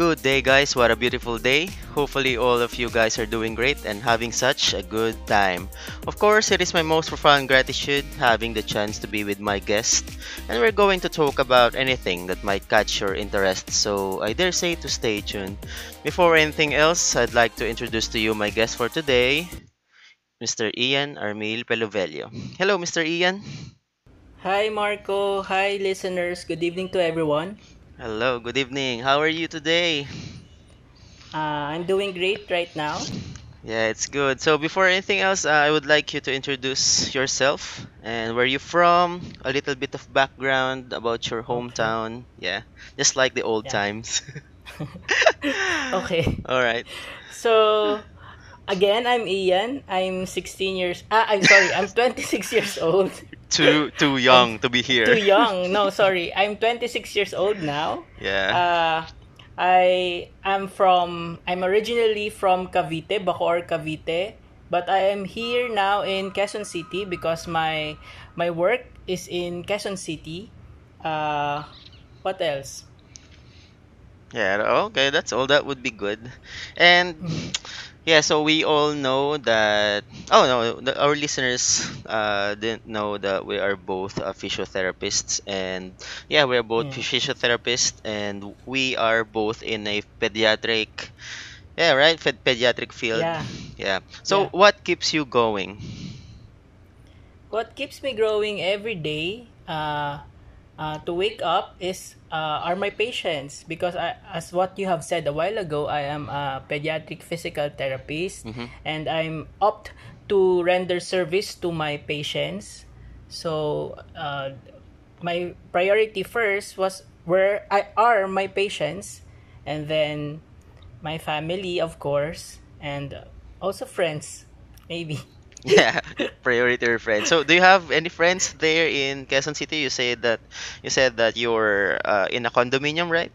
Good day, guys. What a beautiful day. Hopefully, all of you guys are doing great and having such a good time. Of course, it is my most profound gratitude having the chance to be with my guest, and we're going to talk about anything that might catch your interest, so I dare say to stay tuned. Before anything else, I'd like to introduce to you my guest for today, Mr. Ian Armil Pelovello. Hello, Mr. Ian. Hi, Marco. Hi, listeners. Good evening to everyone. Hello, good evening. How are you today? Uh, I'm doing great right now. Yeah, it's good. So before anything else, uh, I would like you to introduce yourself and where you're from, a little bit of background about your hometown. Yeah, just like the old Yeah. times. Okay. All right. So, again, I'm Ian. I'm 16 years. Ah, I'm sorry. I'm 26 years old. Too too young to be here. too young. No, sorry. I'm 26 years old now. Yeah. Uh, I am from. I'm originally from Cavite, Bacoor, Cavite, but I am here now in Quezon City because my my work is in Quezon City. Uh, what else? Yeah, okay, that's all. That would be good. And. yeah, so we all know that. Oh no, the, our listeners uh, didn't know that we are both uh, physiotherapists, and yeah, we are both Yeah. physiotherapists, and we are both in a pediatric. Yeah, right, Ped- pediatric field. Yeah. Yeah. So Yeah. what keeps you going? What keeps me growing every day uh, uh, to wake up is uh, are my patients because I, as what you have said a while ago, I am a pediatric physical therapist Mm-hmm. and I'm opt to render service to my patients. So uh, my priority first was where I are my patients and then my family of course and also friends maybe. Yeah, priority or friends. So, do you have any friends there in Quezon City? You said that you said that you're uh, in a condominium, right?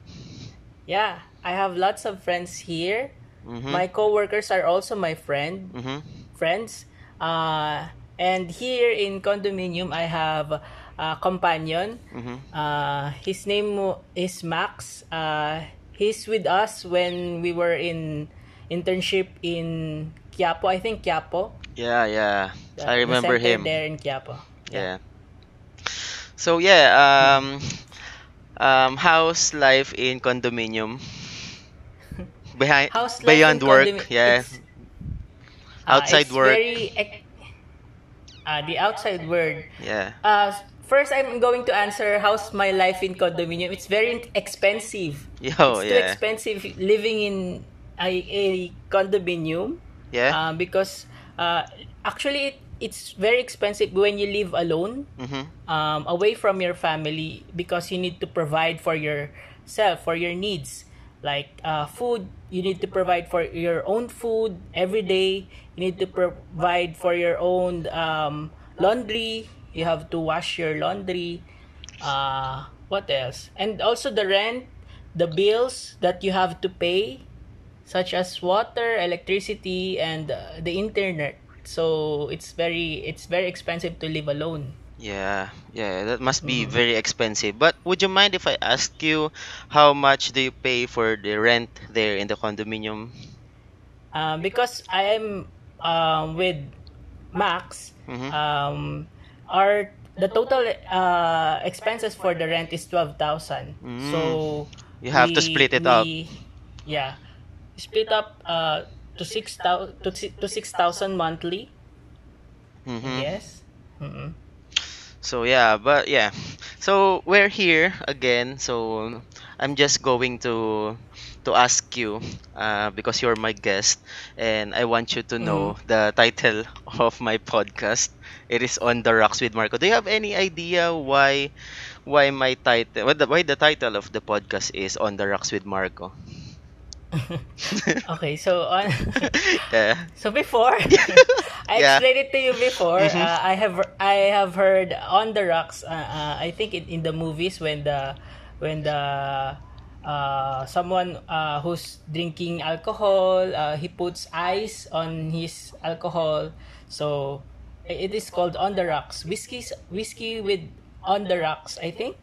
Yeah, I have lots of friends here. Mm-hmm. My coworkers are also my friend Mm-hmm. friends. Uh, and here in condominium, I have a companion. Mm-hmm. Uh, his name is Max. Uh, he's with us when we were in internship in Quiapo. I think Quiapo. Yeah, yeah. The, I remember him. there in Quiapo. Yeah. Yeah. So yeah, um, um, how's life in condominium? Behind, in beyond work, yeah. Uh, Outside work, very uh, the outside world. yeah. Uh, first, I'm going to answer how's my life in condominium. It's very expensive. Yo, It's too yeah. expensive living in a, a condominium Yeah. uh, because uh, actually it, it's very expensive when you live alone Mm-hmm. um, away from your family because you need to provide for yourself for your needs. Like uh, food you need to provide for your own food every day. You need to provide for your own um, laundry. You have to wash your laundry. Uh, what else? And also the rent the bills that you have to pay such as water electricity and uh, the internet so it's very it's very expensive to live alone Yeah, yeah, that must be Mhm. very expensive. But would you mind if I ask you how much do you pay for the rent there in the condominium? Um, because I am um, with Max, Mm-hmm. um, our the total uh, expenses for the rent is twelve thousand. Mm. So You have to split it up. yeah split up uh, to six thousand to, to six thousand monthly. Mm-hmm. Yes. Mm-mm. So yeah, but yeah. So we're here again. So I'm just going to to ask you uh, because you're my guest and I want you to know Mm. the title of my podcast. It is on the rocks with Marco. Do you have any idea why why my title what the, why the title of the podcast is on the rocks with Marco? okay, so on. yeah. So before, I Yeah. explained it to you before. Mhm. Uh, I have I have heard on the rocks. Uh, uh, I think in, in the movies when the when the uh, someone uh, who's drinking alcohol, uh, he puts ice on his alcohol. So it is called on the rocks. Whiskey whiskey with on the rocks. I think.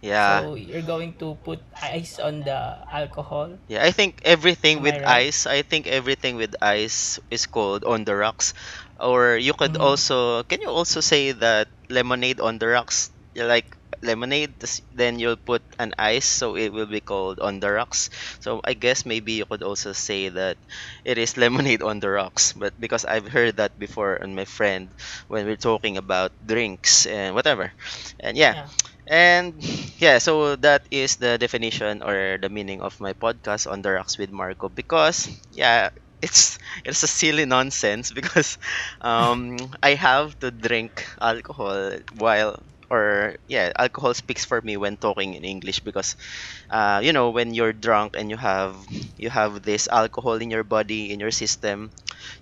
Yeah. So you're going to put ice on the alcohol. Yeah, I think everything Am with I right? ice, I think everything with ice is called on the rocks. Or you could Mhm. also, can you also say that lemonade on the rocks? Like lemonade, then you'll put an ice, so it will be called on the rocks. So I guess maybe you could also say that it is lemonade on the rocks. But because I've heard that before on my friend when we're talking about drinks and whatever. And yeah, Yeah. And yeah, so that is the definition or the meaning of my podcast on the rocks with Marco because yeah, it's it's a silly nonsense because um I have to drink alcohol while or yeah, alcohol speaks for me when talking in English because uh you know when you're drunk and you have you have this alcohol in your body in your system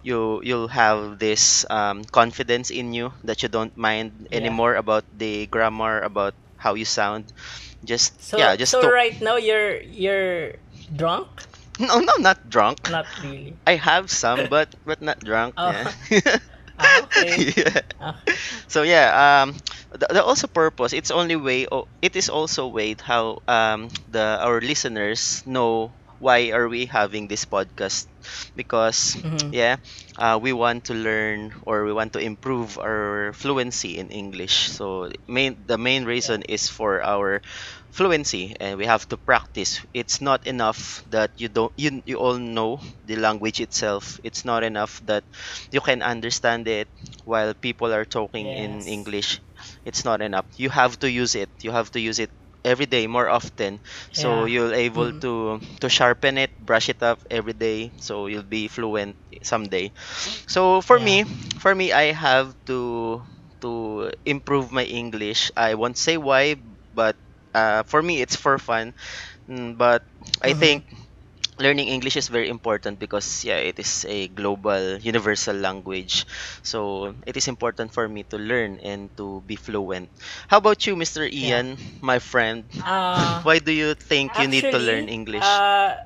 you you'll have this um, confidence in you that you don't mind Yeah. anymore about the grammar about how you sound just So yeah just so to right now you're you're drunk? no no not drunk Not really. i have some but but not drunk Oh. yeah. Ah, okay. yeah. Ah, so yeah um the, the also purpose it's only way oh, it is also way how um the our listeners know why are we having this podcast? Because mhm. yeah uh, we want to learn or we want to improve our fluency in english. So main the main reason is for our fluency and we have to practice. It's not enough that you don't you, you all know the language itself. It's not enough that you can understand it while people are talking in english. It's not enough. You have to use it. You have to use it every day more often so Yeah. you'll able Mhm. to to sharpen it brush it up every day so you'll be fluent someday so for Yeah. me for me i have to to improve my english i won't say why but uh, for me it's for fun Mm, but i Mhm. think learning english is very important because yeah it is a global universal language so it is important for me to learn and to be fluent how about you mr Yeah. ian my friend Uh, why do you think you need to learn english Uh,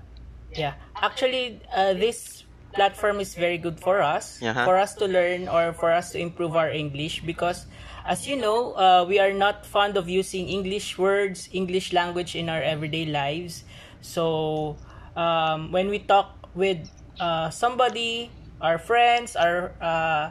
yeah. Actually, uh, this platform is very good for us, Uh-huh. for us to learn or for us to improve our English because, as you know, uh, we are not fond of using English words, English language in our everyday lives. So, um, when we talk with uh, somebody, our friends, our uh,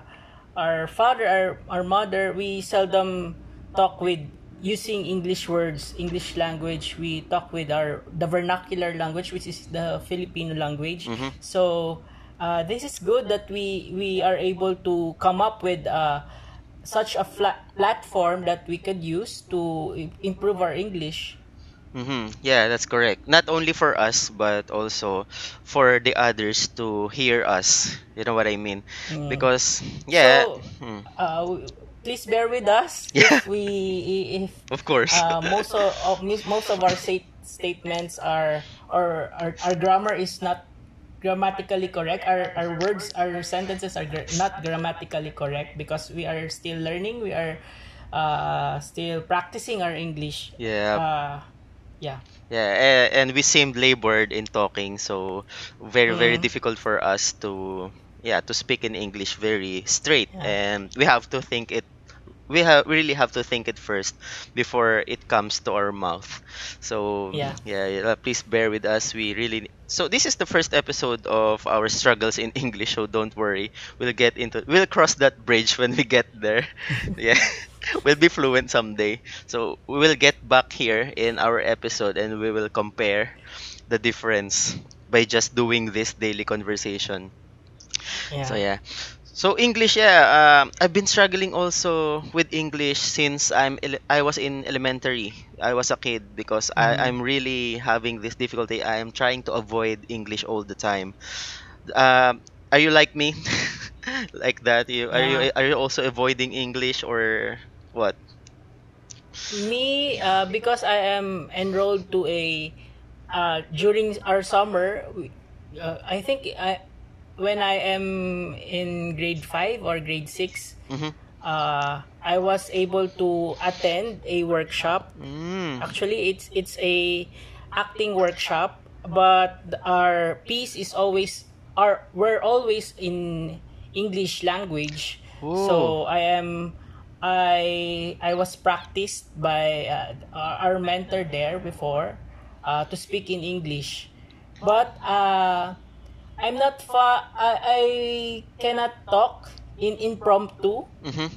our father, our, our mother, we seldom talk with using English words, English language. We talk with our the vernacular language, which is the Filipino language. Mhm. So uh, this is good that we we are able to come up with uh, such a flat platform that we could use to improve our English. Hmm Yeah, that's correct. Not only for us, but also for the others to hear us. You know what I mean? Mm. Because yeah, So, hmm, uh, w- please bear with us Yeah. if we if of course. uh, most of, of most of our state statements are or our, our grammar is not grammatically correct our, our words our sentences are gra- not grammatically correct because we are still learning we are uh, still practicing our english yeah, uh, yeah yeah, a- and we seemed labored in talking, so very very Mhm. difficult for us to yeah to speak in English very straight, Yeah. and we have to think it. We have really have to think it first before it comes to our mouth. So Yeah. yeah, yeah, please bear with us. We really so this is the first episode of our struggles in English. So don't worry, we'll get into we'll cross that bridge when we get there. yeah, we'll be fluent someday. So we will get back here in our episode and we will compare the difference by just doing this daily conversation. yeah So yeah. So English, yeah. Um, I've been struggling also with English since I'm ele- I was in elementary. I was a kid because Mhm. I, I'm really having this difficulty. I am trying to avoid English all the time. Um, are you like me? like that? You are you are you also avoiding English or what? me uh, because i am enrolled to a uh, during our summer uh, i think I, when i am in grade 5 or grade 6 Mm-hmm. uh, I was able to attend a workshop. Mm. Actually, it's it's a acting workshop, but our piece is always our we're always in English language. Oh. So I am I I was practiced by uh, our mentor there before uh, to speak in English, but uh, I'm not fa- I, I cannot talk in impromptu. Mm-hmm.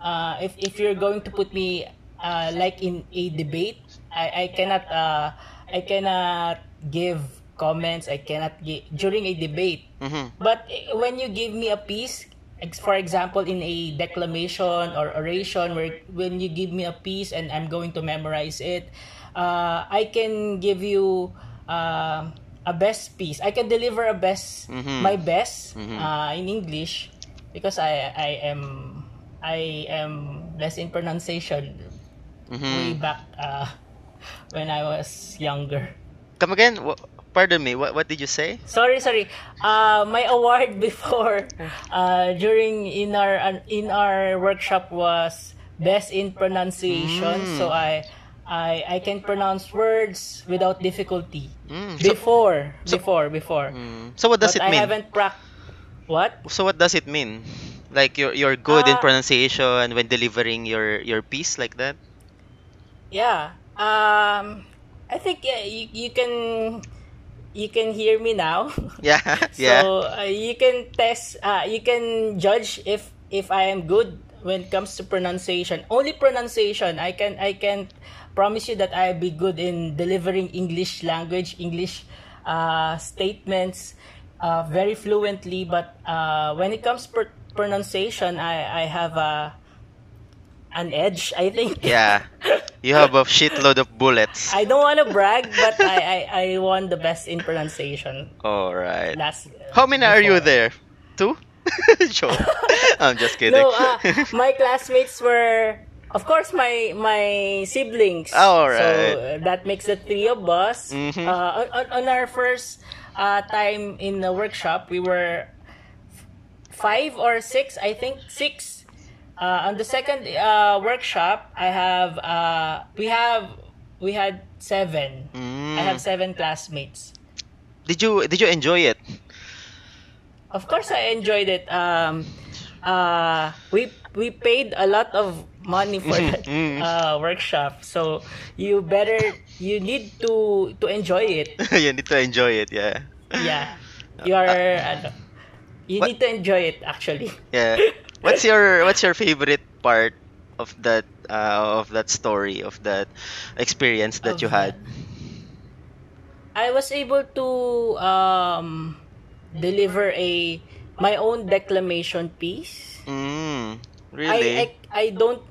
Uh, if if you're going to put me uh, like in a debate, I I cannot uh, I cannot give comments. I cannot give during a debate. Mm-hmm. But eh, when you give me a piece, for example, in a declamation or oration, where when you give me a piece and I'm going to memorize it, uh, I can give you uh, a best piece. I can deliver a best, Mhm. my best Mhm. uh, in English because I I am I am less in pronunciation way Mm-hmm. back uh, when I was younger. Come again? Pardon me. What what did you say? Sorry, sorry. Uh, my award before uh, during in our in our workshop was best in pronunciation. Mm. So I I I can pronounce words without difficulty. Mm, so, Before, so- before, before. mm, so what does but it I mean? haven't prac. What? So what does it mean? Like you're you're good in Ah. pronunciation when delivering your your piece like that? Yeah. Um, I think yeah, you you can you can hear me now. Yeah. yeah. So uh, you can test, uh, you can judge if if I am good when it comes to pronunciation. Only pronunciation. I can I can promise you that I'll be good in delivering English language, English uh, statements uh, very fluently. But uh, when it comes pr- pronunciation, I I have a an edge. I think. yeah. You have a shitload of bullets. I don't want to brag, but I, I, I won the best in pronunciation All right. last. How many are you there? Two? Joke. I'm just kidding. No, uh, my classmates were, of course, my my siblings. Oh, So alright. uh, that makes the three of us. Mhm. Uh, on, on- on our first uh, time in the workshop, we were f- five or six, I think six. Uh, on the second uh, workshop, I have uh, we have we had seven. Mm. I have seven classmates. Did you did you enjoy it? Of course, I enjoyed it. Um, uh, we we paid a lot of money for that Mm. uh, workshop, so you better you need to to enjoy it. you need to enjoy it, yeah. Yeah, you are. ano, you What- need to enjoy it actually. Yeah. What's your what's your favorite part of that uh, of that story of that experience that you had? I was able to um, deliver a my own declamation piece. Mm, I, really? I I don't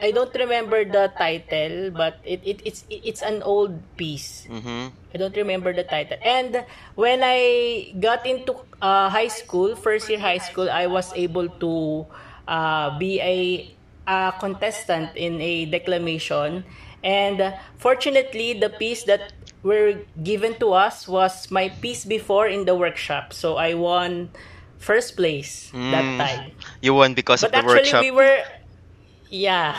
I don't remember the title, but it, it it's it's an old piece. mm-hmm. I don't remember the title. And when I got into uh, high school, first year high school, I was able to uh, be a, a contestant in a declamation. And uh, fortunately, the piece that were given to us was my piece before in the workshop. So I won first place that Mm. time. You won because But of the actually, workshop. we were. Yeah,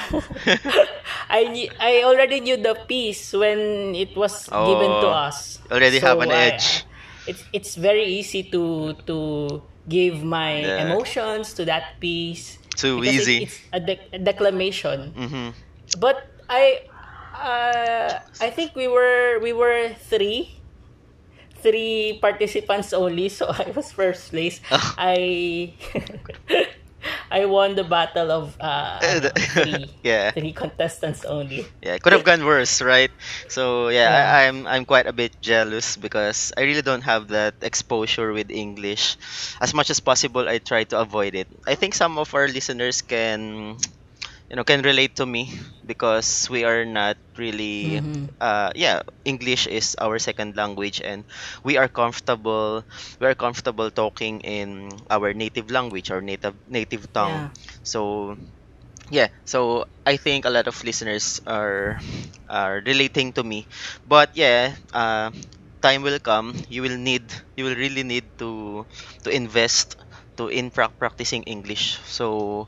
I knew- I already knew the piece when it was given to Oh, us. already have an I- edge. it's it's very easy to to give my Yeah. emotions to that piece. Too because it- easy. it's a, dec- a declamation. mm-hmm. But I uh, I think we were we were three three participants only so I was first place. Oh. I I won the battle of uh, ano, three Yeah. three contestants only. Yeah, it could have gone worse, right? So yeah, Yeah. I, I'm I'm quite a bit jealous because I really don't have that exposure with English. As much as possible, I try to avoid it. I think some of our listeners can, you know, can relate to me because we are not really, Mhm. uh, yeah, English is our second language and we are comfortable. We are comfortable talking in our native language or native native tongue. So yeah so i think a lot of listeners are are relating to me but yeah uh, time will come you will need you will really need to to invest to in prac- practicing english so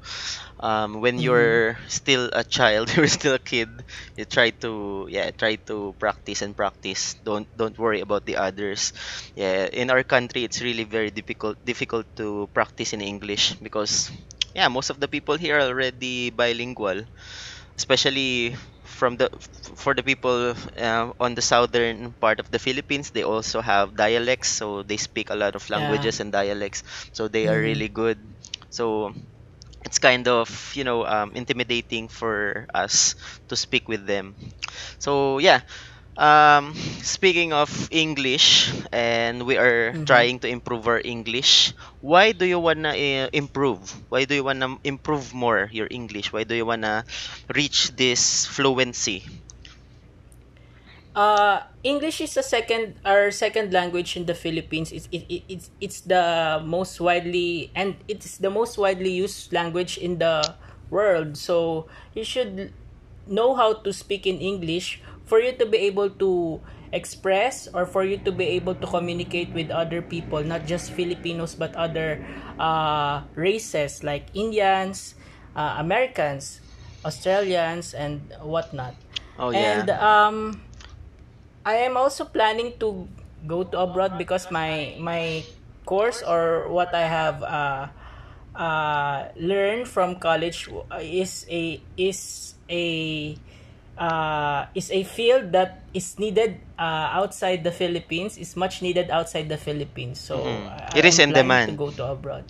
um, when you're still a child you're still a kid you try to yeah try to practice and practice don't don't worry about the others yeah in our country it's really very difficult difficult to practice in english because yeah, most of the people here are already bilingual, especially from the for the people uh, on the southern part of the Philippines. They also have dialects, so they speak a lot of Yeah. languages and dialects, so they are Mm-hmm. really good. So it's kind of you know um, intimidating for us to speak with them. So yeah, um, speaking of English, and we are Mm-hmm. trying to improve our English. Why do you wanna uh, improve? Why do you wanna improve more your English? Why do you wanna reach this fluency? Uh, English is a second our second language in the Philippines. It's it, it, it's it's the most widely and it's the most widely used language in the world. So you should know how to speak in English for you to be able to express or for you to be able to communicate with other people, not just Filipinos but other uh, races like Indians, uh, Americans, Australians, and whatnot. Oh yeah. And um, I am also planning to go to abroad because my my course or what I have uh, uh, learned from college is a is a uh, is a field that is needed uh, outside the Philippines is much needed outside the Philippines so Mhm. I It is in planning to go to abroad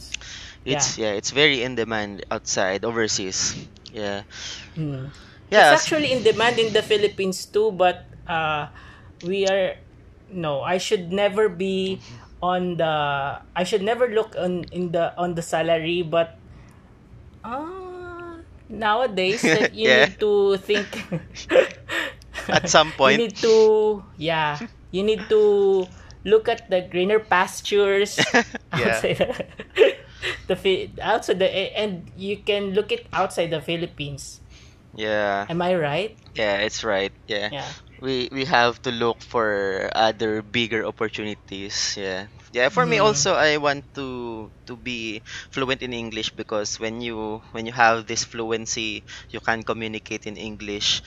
It's yeah, it's very in demand outside, overseas. Yeah. Hmm. It's actually in demand in the Philippines too, but uh, we are no. I should never be on the. I should never look on in the on the salary, but uh, nowadays you Yeah. need to think. At some point you need to yeah. You need to look at the greener pastures Yeah. outside the, the outside the and you can look it outside the Philippines. Yeah. Am I right? Yeah, it's right. Yeah. Yeah. We we have to look for other bigger opportunities. Yeah. Yeah, for me Mm. also I want to to be fluent in English because when you when you have this fluency, you can communicate in English.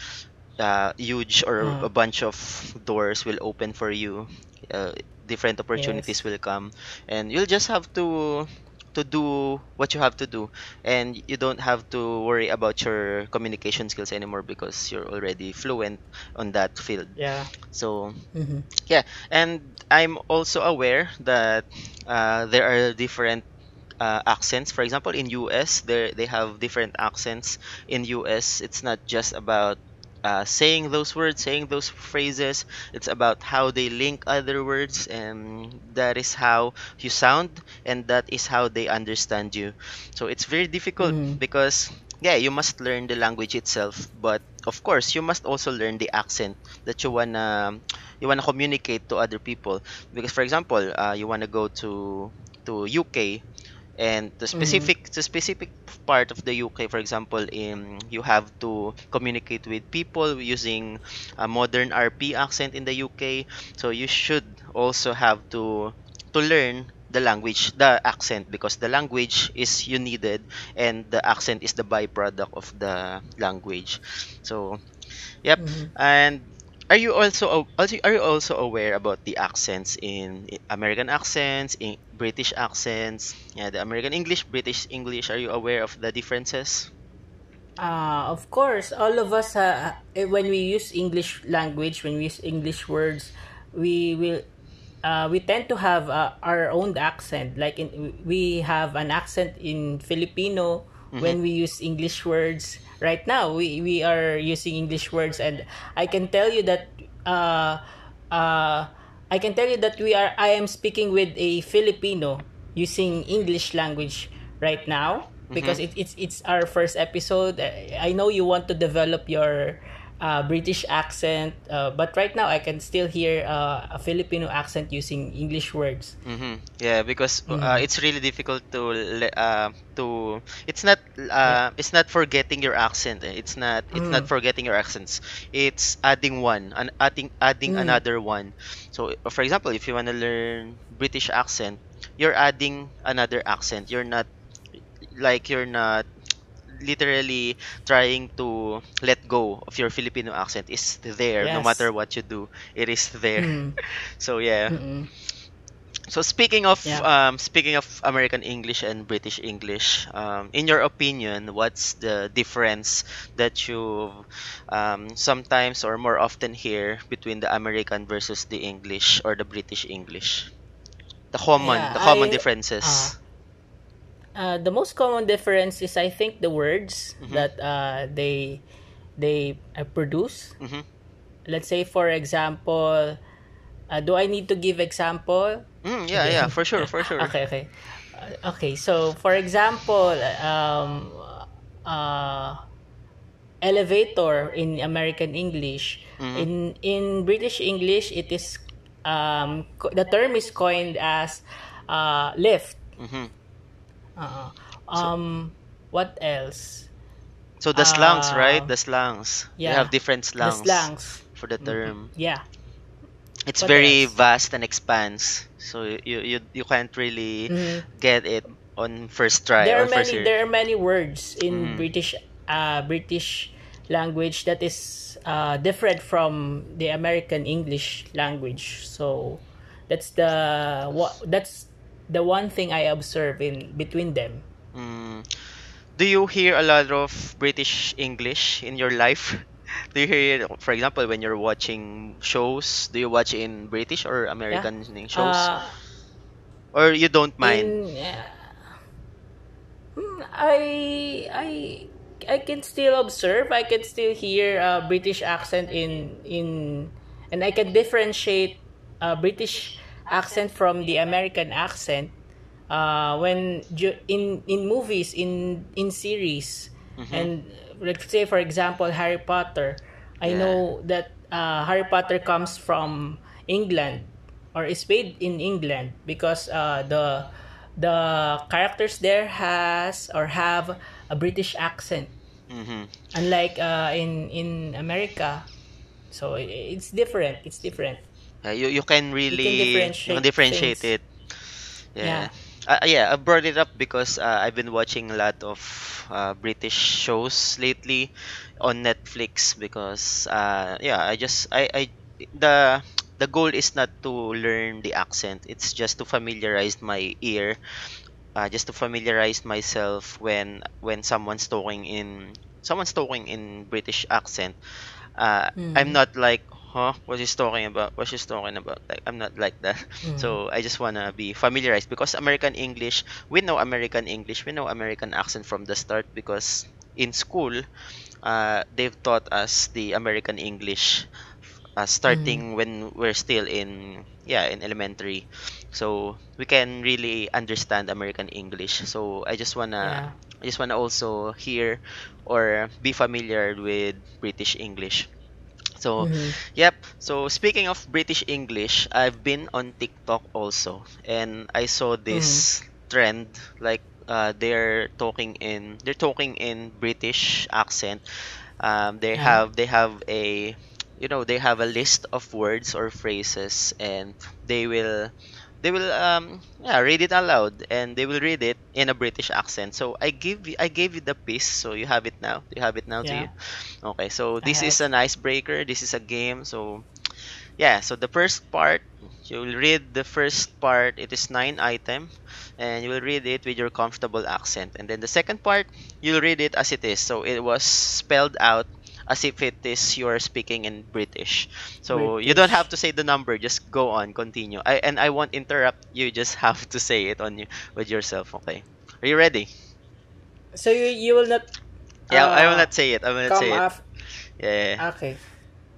Uh, huge or Mm. a bunch of doors will open for you. Uh, different Yes. opportunities will come and you'll just have to to do what you have to do and you don't have to worry about your communication skills anymore because you're already fluent on that field Yeah. so Mm-hmm. yeah and i'm also aware that uh, there are different uh, accents for example in us they they have different accents in us it's not just about uh, saying those words saying those phrases. It's about how they link other words and that is how you sound and that is how they understand you. So it's very difficult Mm-hmm. because yeah you must learn the language itself but of course you must also learn the accent that you wanna you wanna communicate to other people. Because for example uh, you wanna go to to UK and the Mm-hmm. specific the specific part of the UK for example in you have to communicate with people using a modern RP accent in the UK so you should also have to to learn the language the accent because the language is you needed and the accent is the byproduct of the language so Yep. Mm-hmm. And are you also also are you also aware about the accents in American accents, in British accents? Yeah, the American English, British English. Are you aware of the differences? Uh, of course, all of us, uh, eh, when we use English language, when we use English words, we will, uh, we tend to have uh, our own accent. Like in, we have an accent in Filipino Mm-hmm. when we use English words. Right now, we, we are using English words, and I can tell you that, uh, uh, I can tell you that we are. I am speaking with a Filipino using English language right now because Mm-hmm. it, it's it's our first episode. I know you want to develop your uh, British accent, uh, but right now I can still hear uh, a Filipino accent using English words. Mm-hmm. Yeah, because uh, Mhm. it's really difficult to uh, to it's not uh, it's not forgetting your accent. eh. It's not it's not Mm. forgetting your accents. It's adding one and adding adding Mm. another one. So for example, if you want to learn British accent, you're adding another accent. You're not like you're not literally trying to let go of your Filipino accent is there no matter what you do it is there Mm. so yeah Mm-mm. So speaking of Yeah. um, speaking of American English and British English, um, in your opinion, what's the difference that you um, sometimes or more often hear between the American versus the English or the British English? The common, Yeah, the common I- differences. Uh, the most common difference is I think the words Mhm. that uh, they they uh, produce. Mhm. Let's say for example, uh, do I need to give example? Mm, yeah, yeah, for sure, for sure. Okay, okay. Uh, okay, so for example, um, uh, elevator in American English. Mhm. In in British English, it is um, co- the term is coined as uh, lift. Mhm. Uh, um, what else? So the slangs, Uh, right? The slangs. Yeah, have different slangs, The slangs. for the term. Yeah. It's What very else? vast and expanse. So you you you can't really Mhm. get it on first try There are many year. there are many words in Mhm. British uh, British language that is uh, different from the American English language. So that's the what that's the one thing I observe in between them. Mm. Do you hear a lot of British English in your life? Do you hear, for example, when you're watching shows, do you watch in British or American shows? Uh, or you don't mind? In, uh, I I I can still observe. I can still hear uh, British accent in in, and I can differentiate uh, British accent from the American accent. Uh, when in in movies in in series Mhm. and let's say for example Harry Potter I Yeah. know that uh, Harry Potter comes from England or is made in England because uh, the the characters there has or have a British accent Mhm. unlike uh, in in America so it's different it's different you, you can really you differentiate can differentiate it. Yeah. Yeah. Uh, yeah, I brought it up because uh, I've been watching a lot of uh, British shows lately on Netflix because uh, yeah, I just I, I the the goal is not to learn the accent. It's just to familiarize my ear, uh, just to familiarize myself when when someone's talking in someone's talking in British accent. Uh, I'm Mhm. not like, huh, what she's talking about? What she's talking about? Like, I'm not like that. Mhm. So I just wanna be familiarized because American English, we know American English, we know American accent from the start because in school, uh, they've taught us the American English, uh, starting when we're still in yeah in elementary, so we can really understand American English. So I just wanna yeah I just wanna also hear or be familiar with British English. So Mhm. Yep. So speaking of British English, I've been on TikTok also, and I saw this trend like uh, they're talking in they're talking in British accent. Um, they Yeah. have they have a you know they have a list of words or phrases, and they will they will um yeah read it aloud and they will read it in a British accent. So I give I gave you the piece, so you have it now. You have it now to you. Okay, so this is an icebreaker. This is a game. So, yeah. So the first part, you will read the first part. It is nine item, and you will read it with your comfortable accent. And then the second part, you'll read it as it is. So it was spelled out as if it is you're speaking in British. So you don't have to say the number. Just go on, continue. I and I won't interrupt. You just have to say it on you with yourself. Okay. Are you ready? so you you will not Yeah, I will uh, not say it. I will not say it. af- Yeah. okay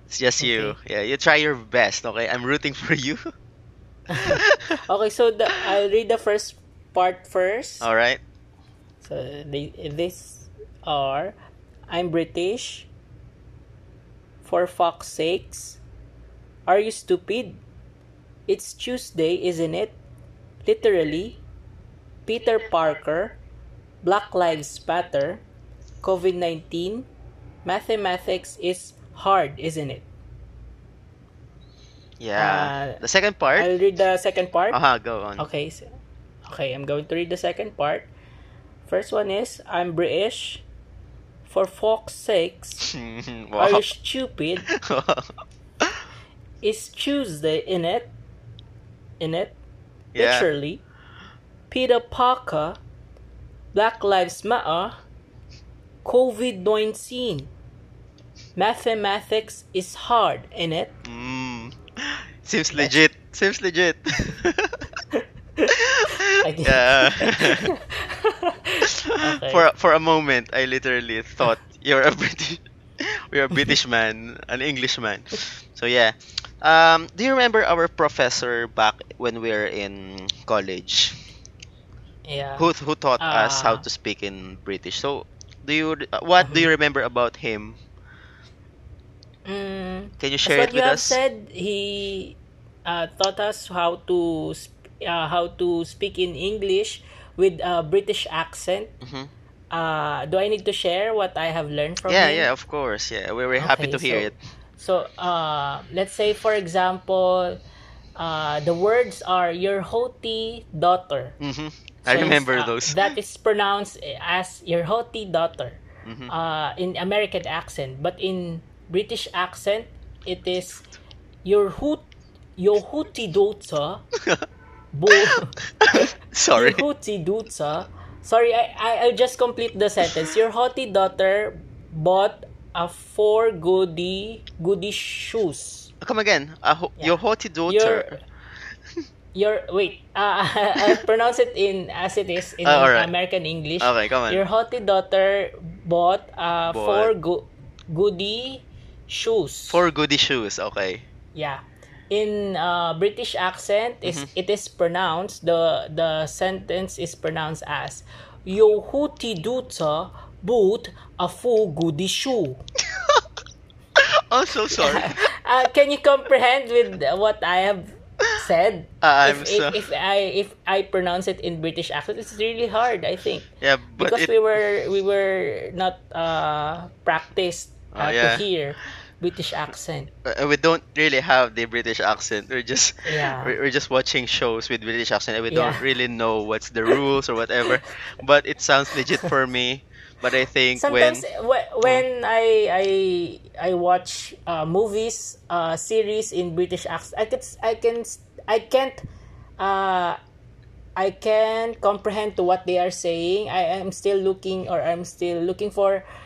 It's just you. Yeah, you try your best, okay? I'm rooting for you. okay so the, I'll read the first part first All right. So they, these are I'm British. For fuck's sakes. Are you stupid? It's Tuesday, isn't it? Literally. Peter Parker. Black Lives Matter. COVID 19. Mathematics is hard, isn't it? Yeah. Uh, the second part. I'll read the second part. Uh-huh, go on. Okay, so, okay, I'm going to read the second part. First one is I'm British. For fuck's sakes, are you stupid? It's Tuesday in it. In it. Yeah. Literally. Peter Parker, Black Lives Matter, COVID 19. Mathematics is hard, innit? Mm. Seems legit. Seems legit. I yeah. Okay. For for a moment, I literally thought you're a British, you're a British man, an Englishman. So yeah. Um, do you remember our professor back when we were in college? yeah. Who who taught us how Ah. to speak in British? So, do you uh, what do you remember about him? Mm, Can you share what it you with have us? said, he uh, taught us how to sp- uh, how to speak in English with a British accent. Mhm. Uh, do I need to share what I have learned from Yeah, him? yeah, of course. Yeah, we were happy Okay, to hear so- it. So, uh, let's say, for example, uh, the words are your hoti daughter. hmm I So, remember uh, those. That is pronounced as your hoti daughter Mhm. uh, in American accent, but in British accent, it is your hoot, your hoti daughter. Bo- Sorry. Your daughter. Sorry, I, I I'll just complete the sentence. Your hoti daughter bought a four goody goody shoes. Come again. Uh, ho- Yeah. Your haughty daughter. your wait, uh, I'll pronounce it in as it is in Ah, alright. American English. Okay, come on. Your haughty daughter bought uh, Bought. four go- goody shoes. Four goody shoes. Okay. Yeah. In uh, British accent, is Mm-hmm. it is pronounced the the sentence is pronounced as Yo hooty daughter bought a full goody shoe. I'm so sorry. Uh, can you comprehend with what I have said? Uh, I'm if, so- if, if I if I pronounce it in British accent, it's really hard. I think yeah, but because it, we were we were not uh, practiced uh, Oh, yeah. to hear British accent. uh, we don't really have the British accent. We're just Yeah. we're, we're just watching shows with British accent and we Yeah. don't really know what's the rules or whatever. But it sounds legit for me. But I think Sometimes when wh- when I I I watch uh, movies, uh, series in British accent, I can I can I can't uh, I can't comprehend to what they are saying. I am still looking or I'm still looking for uh,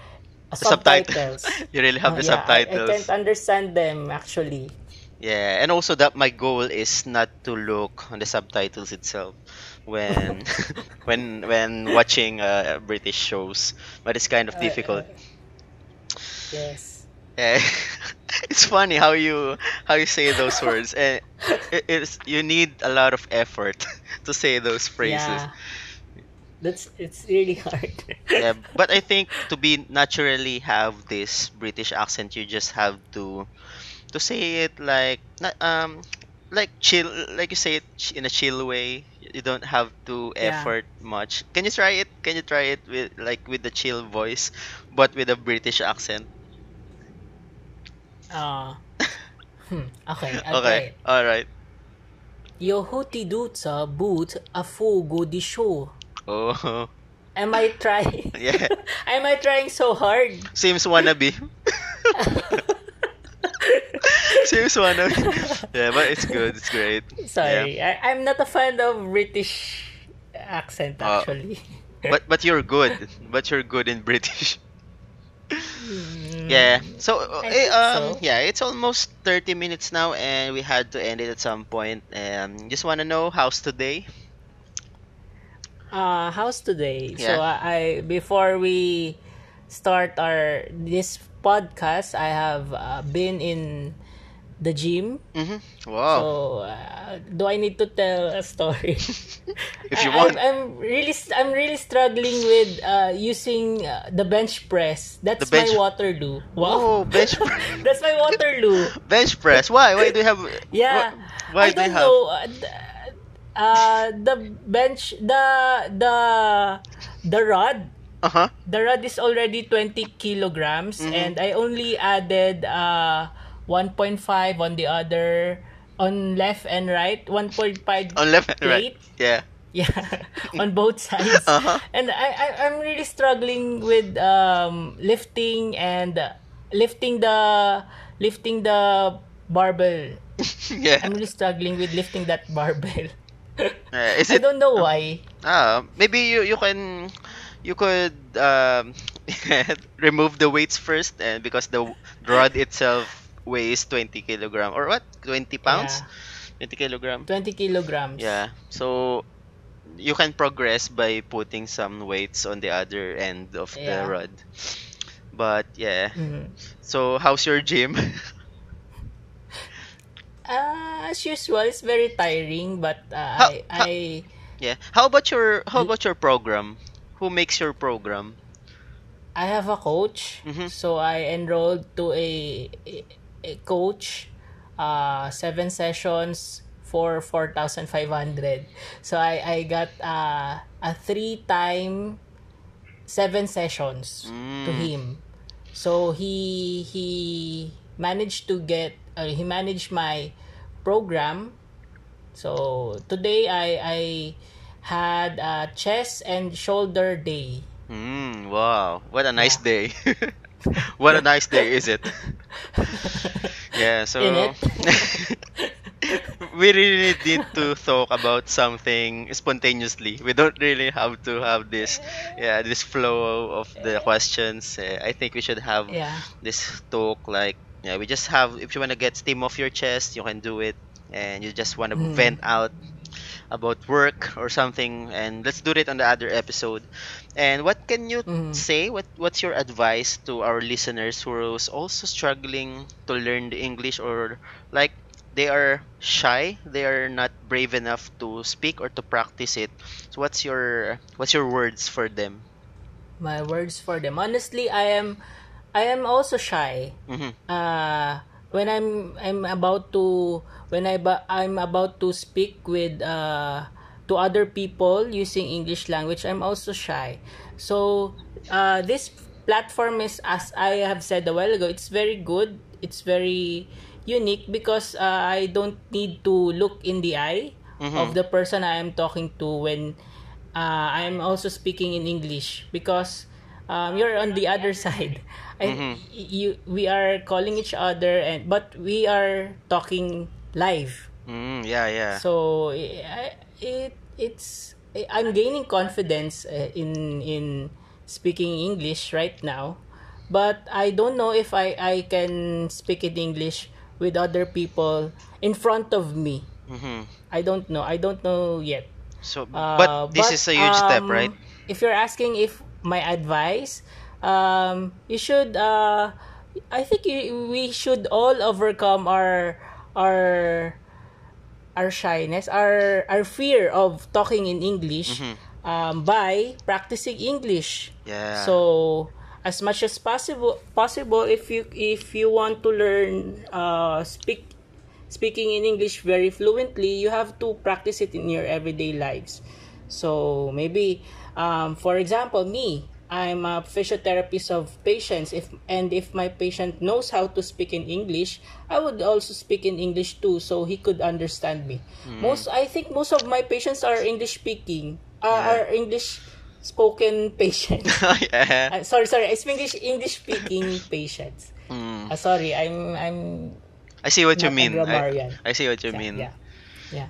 subtitles, subtitles. you really have Uh, the yeah, I, I can't understand them actually. Yeah, and also that my goal is not to look on the subtitles itself when when when watching uh, British shows, but it's kind of Uh, difficult. Yes. Eh, it's funny how you how you say those words, and it, it's you need a lot of effort to say those phrases. Yeah. That's it's really hard. Yeah, but I think to be naturally have this British accent, you just have to to say it like not um like chill, like you say it in a chill way. You don't have to Yeah. effort much. Can you try it? Can you try it with like with the chill voice, but with a British accent? Uh, hmm, okay, I'll Okay, all right. Yo hoti dutsa boot a full goody show. Oh, Am I trying? yeah. Am I trying so hard? Seems wannabe. Seems wannabe. Yeah, but it's good. It's great. Sorry, I, I'm not a fan of British accent Oh. actually. but but you're good. But you're good in British. Yeah. So, uh, eh, um, so. yeah, it's almost 30 minutes now, and we had to end it at some point. Um, just want to know how's today? Uh, how's today? So Yeah. I, I before we start our this podcast, I have uh, been in the gym. Mm-hmm. Wow. So uh, do I need to tell a story? If you want. I'm, I'm really I'm really struggling with uh, using uh, the bench press. That's The bench- my Waterloo. oh, Wow. bench press. That's my Waterloo. bench press. Why? Why do you have? Yeah. wh- Why I do you don't have? know. Uh, the bench, the the the rod, Uh huh. the rod is already 20 kilograms, Mm-hmm. and I only added uh 1.5 on the other, on left and right, 1.5 On left and right. Yeah. Yeah, on both sides. Uh-huh. And I, I I'm really struggling with um lifting and lifting the lifting the barbell. yeah. I'm really struggling with lifting that barbell. Uh, is I it don't know why. ah maybe you you can you could um, remove the weights first and because the rod itself weighs 20 kilogram or what 20 pounds Yeah. 20 kilogram 20 kilograms. yeah so you can progress by putting some weights on the other end of the Yeah. rod but yeah Mhm. so how's your gym Uh, as usual, it's very tiring, but uh, How- I, how- I yeah how about your how about your program who makes your program I have a coach, Mhm. so I enrolled to a a, a coach, uh, seven sessions for four thousand five hundred. So I I got uh, a three time seven sessions to Mm. him. So he he managed to get uh, he managed my program. So today I I had a chest and shoulder day. Mm, wow, what a nice day. what a nice day, is it? yeah, so it? we really need to talk about something spontaneously. We don't really have to have this yeah, this flow of the questions. Uh, I think we should have Yeah. this talk like yeah, we just have if you want to get steam off your chest, you can do it and you just want to Mm. vent out about work or something and let's do it on the other episode. And what can you Mhm. say? What what's your advice to our listeners who are also struggling to learn the English or like they are shy, they are not brave enough to speak or to practice it. So what's your what's your words for them? my words for them. Honestly, I am I am also shy. Mhm. Uh when I'm I'm about to when I I'm about to speak with uh to other people using English language, I'm also shy. So uh this platform is as I have said a while ago, it's very good. It's very unique because uh, I don't need to look in the eye of the person I am talking to when uh, I'm also speaking in English because um, you're on the other side. I, you we are calling each other and but we are talking live. Mm, yeah, yeah. So I, it it's I'm gaining confidence uh, in in speaking English right now, but I don't know if I I can speak in English with other people in front of me. Mhm. I don't know. I don't know yet. So, Uh, but this is a huge step, um, right? If you're asking if my advice, um, you should. Uh, I think you, we should all overcome our our our shyness, our our fear of talking in English, um, by practicing English. Yeah. So as much as possible, possible if you if you want to learn uh, speak speaking in English very fluently, you have to practice it in your everyday lives. So maybe, um, for example, me, I'm a physiotherapist of patients. If and if my patient knows how to speak in English, I would also speak in English too, so he could understand me. Most, I think, most of my patients are English speaking, uh, Yeah. are English spoken patients. yeah. Uh, sorry, sorry. I speak English English speaking patients. Mm. Uh, sorry, I'm I'm I see what you mean. I. I see what you yeah, mean. yeah. Yeah.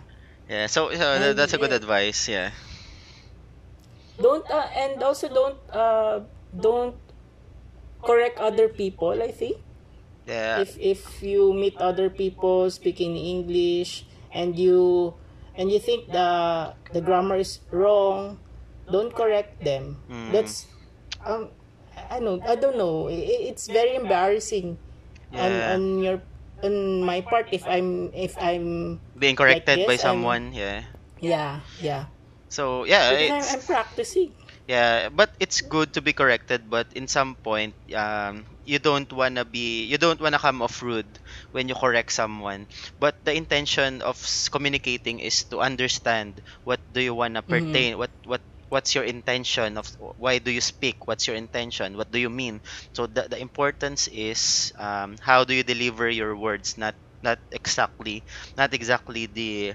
Yeah, so, so And, that's a good advice. Yeah. Don't uh, and also don't uh don't correct other people, I think. Yeah. If if you meet other people speaking English and you and you think the the grammar is wrong, don't correct them. Mm. That's um I know I don't know. I- It's very embarrassing on Yeah. on your on my part if I'm if I'm Being corrected Like by this, I'm- someone. Yeah. yeah yeah So yeah, it's I'm practicing yeah, but it's good to be corrected. But in some point, um, you don't wanna be, you don't wanna come off rude when you correct someone. But the intention of communicating is to understand what do you wanna pertain, what what what's your intention of why do you speak, what's your intention, what do you mean. So the the importance is um, how do you deliver your words, not not exactly, not exactly the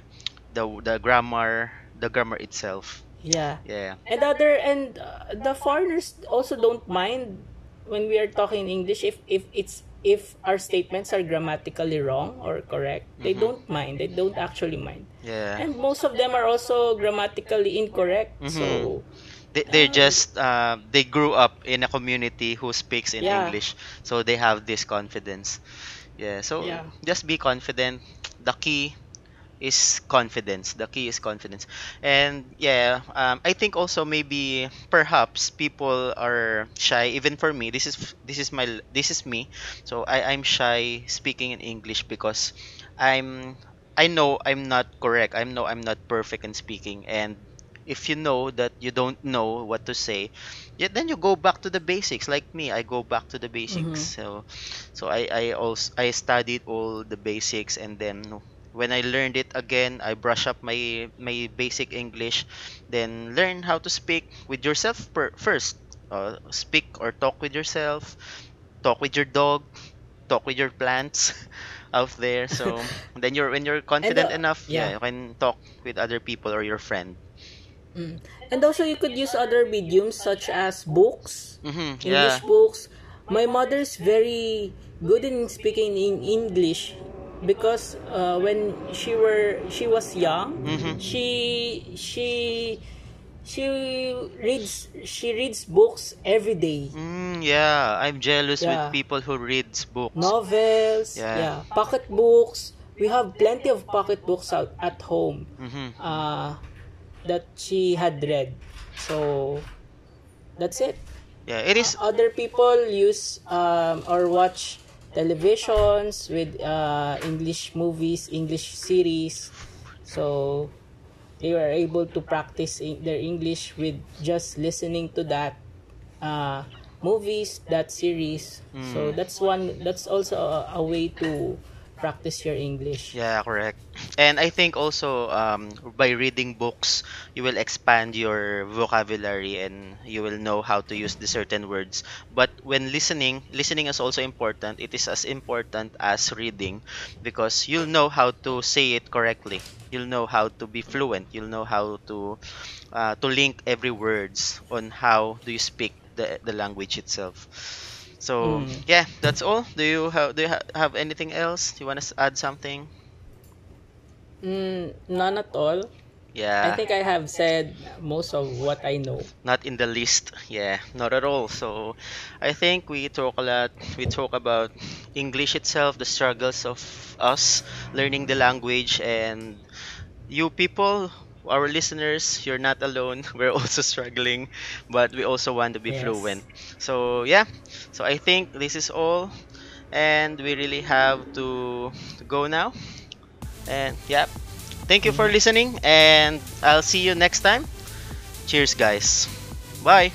the the grammar, the grammar itself. yeah Yeah. and other and uh, the foreigners also don't mind when we are talking english if if it's if our statements are grammatically wrong or correct, they Mhm. don't mind. They don't actually mind. Yeah. And most of them are also grammatically incorrect. Mhm. So they, they're just uh, they grew up in a community who speaks in Yeah. English, so they have this confidence. Yeah, so Yeah. just be confident. The key is confidence. The key is confidence. And yeah, um, I think also maybe perhaps people are shy. Even for me, this is this is my this is me. So I I'm shy speaking in English because I'm I know I'm not correct. I know I'm not perfect in speaking and if you know that you don't know what to say, yeah, then you go back to the basics. Like me, I go back to the basics. Mhm. So, so I I also I studied all the basics, and then when I learned it again, I brush up my my basic English, then learn how to speak with yourself per, first. Uh, speak or talk with yourself, talk with your dog, talk with your plants out there. So then you're when you're confident uh, enough, yeah, yeah. you can talk with other people or your friend. Mm. And also, you could use other mediums such as books, Mm-hmm. English Yeah. books. My mother's very good in speaking in English because uh, when she were she was young, Mhm. she she she reads she reads books every day. Mm, yeah, I'm jealous Yeah. with people who reads books. Novels, Yeah. yeah. pocket books. We have plenty of pocket books out at home. Mm-hmm. uh, that she had read. So that's it. Yeah, it is. Other people use um, or watch televisions with uh, English movies, English series. So they were able to practice their English with just listening to that uh, movies, that series. So Mm. that's one. That's also a, a way to practice your English. Yeah, correct. And I think also um, by reading books, you will expand your vocabulary and you will know how to use the certain words. But when listening, listening is also important. It is as important as reading because you'll know how to say it correctly. You'll know how to be fluent. You'll know how to uh, to link every words on how do you speak the the language itself. So Mm. yeah, that's all. Do you have do you ha- have anything else? Do you want to add something? Mm, none at all. Yeah, I think I have said most of what I know. not in the list. Yeah, not at all. So I think we talk a lot. We talk about English itself, the struggles of us learning the language, and you people, our listeners, you're not alone. We're also struggling, but we also want to be Yes. fluent. So yeah, so I think this is all, and we really have to, to go now. And yeah, thank you for mm-hmm. listening, and I'll see you next time. Cheers, guys. Bye.